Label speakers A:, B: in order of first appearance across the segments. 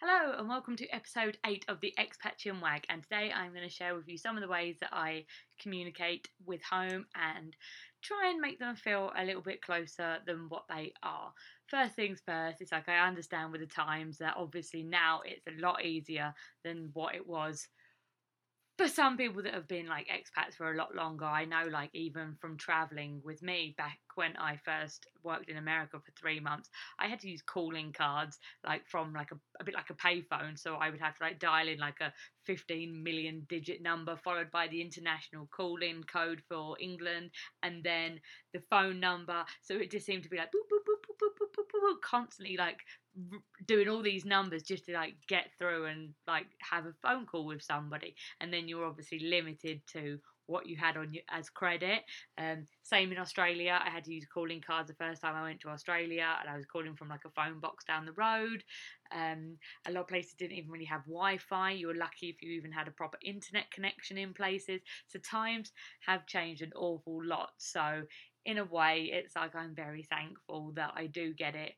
A: Hello and welcome to episode 8 of the Expat Chinwag and today I'm going to share with you some of the ways that I communicate with home and try and make them feel a little bit closer than what they are. First things first, it's like I understand with the times that obviously now it's a lot easier than what it was for some people that have been like expats for a lot longer, I know, like, even from traveling with me back when I first worked in America for three months, I had to use calling cards, like, from like a, a bit like a payphone. So I would have to like dial in like a 15 million digit number, followed by the international call in code for England, and then the phone number. So it just seemed to be like boop, boop, boop, boop, boop, boop, boop, boop constantly like doing all these numbers just to like get through and like have a phone call with somebody and then you're obviously limited to what you had on you as credit. Um, same in australia i had to use calling cards the first time i went to australia and i was calling from like a phone box down the road. Um, a lot of places didn't even really have wi-fi. You were lucky if you even had a proper internet connection in places. So times have changed an awful lot. So in a way it's like i'm very thankful that i do get it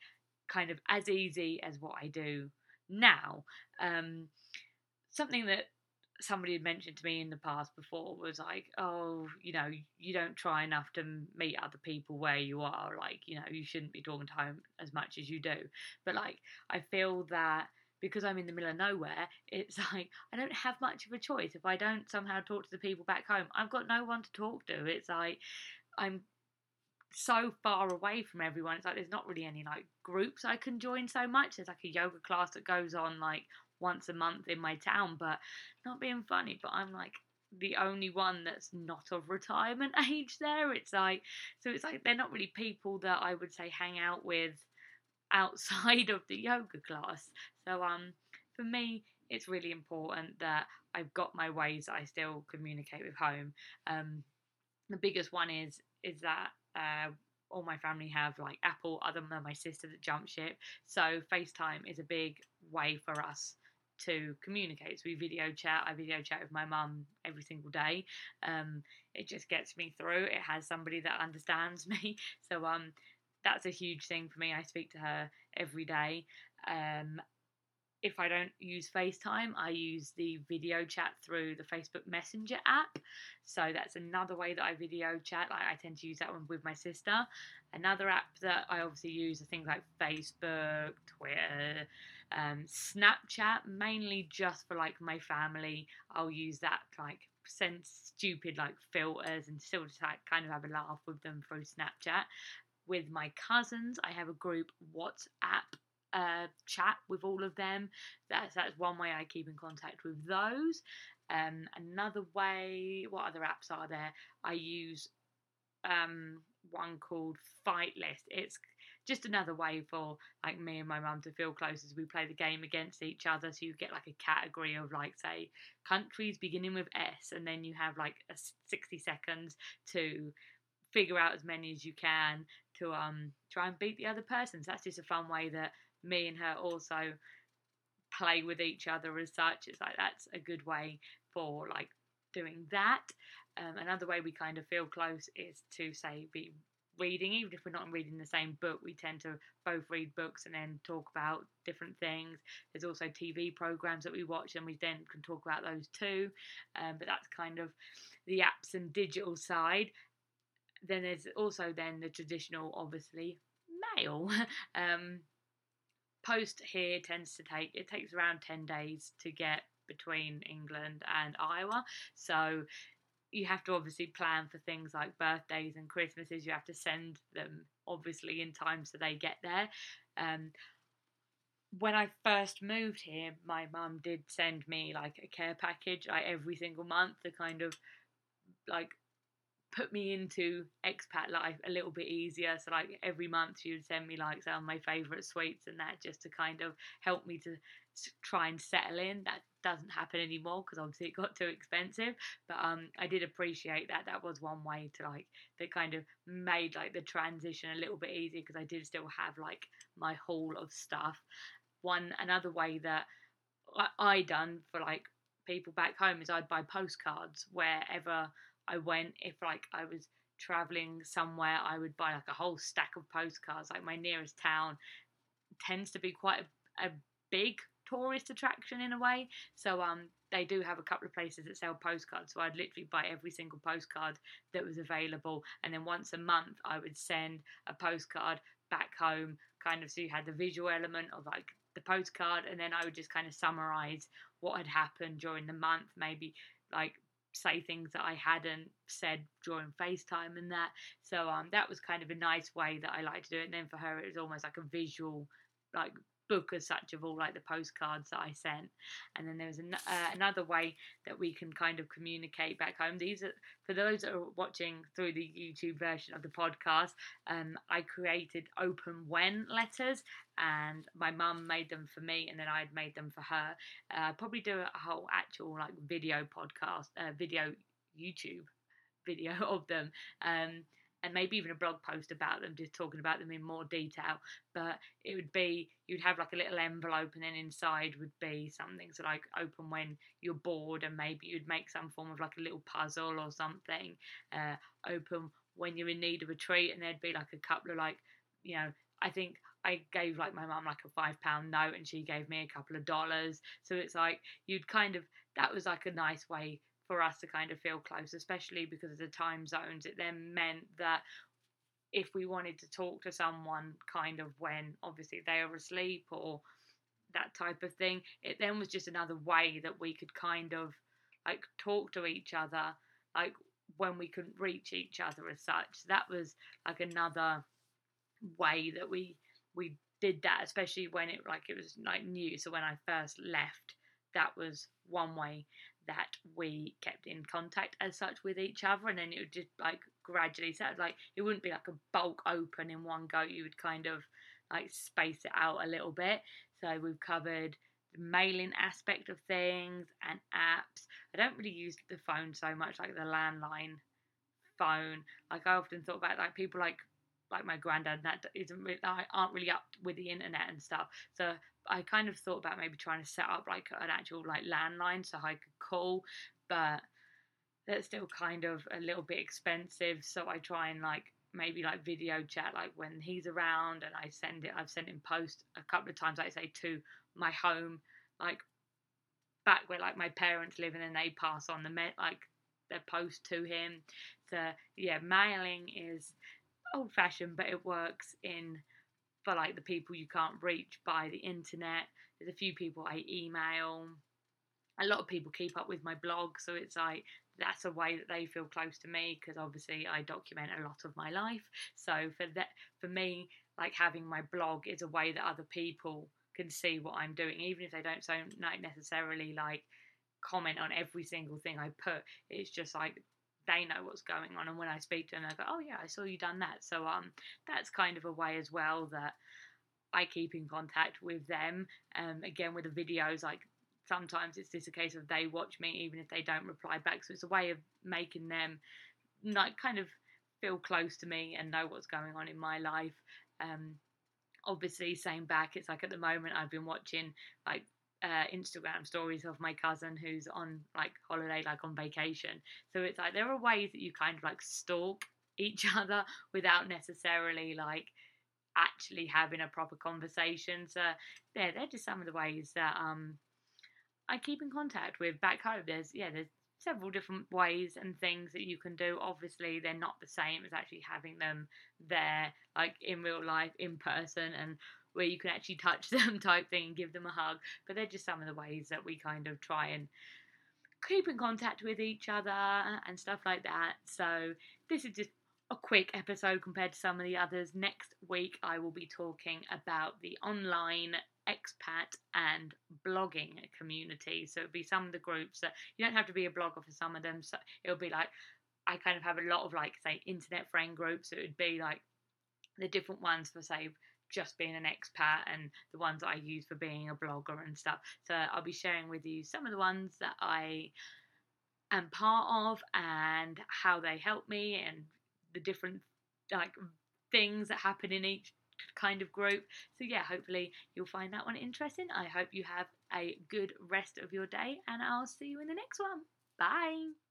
A: kind of as easy as what I do now. Um, something that somebody had mentioned to me in the past before was like, oh, you know, you don't try enough to meet other people where you are. Like, you know, you shouldn't be talking to home as much as you do. But like, I feel that because I'm in the middle of nowhere, it's like I don't have much of a choice. If I don't somehow talk to the people back home, I've got no one to talk to. It's like I'm so far away from everyone. It's like there's not really any like groups I can join so much. There's like a yoga class that goes on like once a month in my town, but not being funny, but I'm like the only one that's not of retirement age there. It's like so it's like they're not really people that I would say hang out with outside of the yoga class. So um for me it's really important that I've got my ways I still communicate with home. Um the biggest one is is that uh, all my family have like Apple, other than my sister that jump ship. So FaceTime is a big way for us to communicate. So we video chat. I video chat with my mum every single day. Um, it just gets me through. It has somebody that understands me. So um, that's a huge thing for me. I speak to her every day. Um, if I don't use FaceTime, I use the video chat through the Facebook Messenger app. So that's another way that I video chat. Like I tend to use that one with my sister. Another app that I obviously use are things like Facebook, Twitter, um, Snapchat, mainly just for like my family. I'll use that like send stupid like filters and still just like kind of have a laugh with them through Snapchat. With my cousins, I have a group WhatsApp uh, chat with all of them. That's that's one way I keep in contact with those. Um, another way, what other apps are there? I use um, one called Fight List. It's just another way for like me and my mum to feel close as we play the game against each other. So you get like a category of like say countries beginning with S, and then you have like a sixty seconds to figure out as many as you can to um try and beat the other person. So that's just a fun way that me and her also play with each other as such. It's like that's a good way for like doing that. Um, another way we kind of feel close is to say be reading, even if we're not reading the same book, we tend to both read books and then talk about different things. There's also TV programs that we watch, and we then can talk about those too. Um, but that's kind of the apps and digital side. Then there's also then the traditional, obviously, mail. um, post here tends to take it takes around 10 days to get between England and Iowa. So you have to obviously plan for things like birthdays and Christmases. You have to send them obviously in time so they get there. Um, when I first moved here, my mum did send me like a care package like every single month to kind of like put me into expat life a little bit easier. So like every month she would send me like some of my favourite sweets and that just to kind of help me to try and settle in. That doesn't happen anymore because obviously it got too expensive. But um, I did appreciate that. That was one way to like that kind of made like the transition a little bit easier because I did still have like my haul of stuff. One another way that I, I done for like people back home is I'd buy postcards wherever I went if like I was traveling somewhere, I would buy like a whole stack of postcards. Like my nearest town tends to be quite a, a big tourist attraction in a way. So um, they do have a couple of places that sell postcards. So I'd literally buy every single postcard that was available, and then once a month I would send a postcard back home, kind of so you had the visual element of like the postcard, and then I would just kind of summarize what had happened during the month, maybe like say things that I hadn't said during FaceTime and that. So um, that was kind of a nice way that I like to do it. And then for her, it was almost like a visual, like book as such of all like the postcards that I sent. And then there's an, uh, another way that we can kind of communicate back home. These are for those that are watching through the YouTube version of the podcast. Um, I created open when letters, and my mum made them for me, and then I had made them for her. Uh, probably do a whole actual like video podcast, uh, video YouTube video of them. Um, and maybe even a blog post about them, just talking about them in more detail. But it would be you'd have like a little envelope, and then inside would be something so like open when you're bored, and maybe you'd make some form of like a little puzzle or something. Uh, open when you're in need of a treat, and there'd be like a couple of like you know I think I gave like my mum like a five pound note, and she gave me a couple of dollars. So it's like you'd kind of that was like a nice way for us to kind of feel close, especially because of the time zones. It then meant that if we wanted to talk to someone kind of when obviously they are asleep or that type of thing, it then was just another way that we could kind of like talk to each other, like when we couldn't reach each other as such. That was like another way that we we did that, especially when it like it was like new. So when I first left, that was one way that we kept in contact as such with each other and then it would just like gradually so like it wouldn't be like a bulk open in one go you would kind of like space it out a little bit. So we've covered the mailing aspect of things and apps. I don't really use the phone so much like the landline phone. Like i often thought about like people like like my granddad that isn't really aren't really up with the internet and stuff. So i kind of thought about maybe trying to set up like an actual like landline so i could call but that's still kind of a little bit expensive. So i try and like maybe like video chat like when he's around and i send it i've sent him post a couple of times like I say to my home like back where like my parents live and then they pass on the met like their post to him. So yeah mailing is old fashioned, but it works in for like the people you can't reach by the internet. There's a few people I email. A lot of people keep up with my blog, so it's like that's a way that they feel close to me because obviously I document a lot of my life. So for that, for me, like having my blog is a way that other people can see what I'm doing, even if they don't so not necessarily like comment on every single thing I put. It's just like they know what's going on and when I speak to them I go oh yeah I saw you done that. So um that's kind of a way as well that I keep in contact with them. Um again with the videos like sometimes it's just a case of they watch me even if they don't reply back. So it's a way of making them like kind of feel close to me and know what's going on in my life. Um obviously same back it's like at the moment I've been watching like uh, Instagram stories of my cousin who's on like holiday, like on vacation. So it's like there are ways that you kind of like stalk each other without necessarily like actually having a proper conversation. So yeah, they're just some of the ways that um I keep in contact with back home. There's yeah, there's several different ways and things that you can do. Obviously, they're not the same as actually having them there, like in real life, in person, and where you can actually touch them type thing and give them a hug. But they're just some of the ways that we kind of try and keep in contact with each other and stuff like that. So this is just a quick episode compared to some of the others. Next week, I will be talking about the online expat and blogging community. So it'll be some of the groups that you don't have to be a blogger for some of them. So it'll be like I kind of have a lot of like say internet friend groups. It would be like the different ones for say just being an expat and the ones that I use for being a blogger and stuff. So I'll be sharing with you some of the ones that I am part of and how they help me and the different like things that happen in each kind of group. So yeah, hopefully you'll find that one interesting. I hope you have a good rest of your day and I'll see you in the next one. Bye.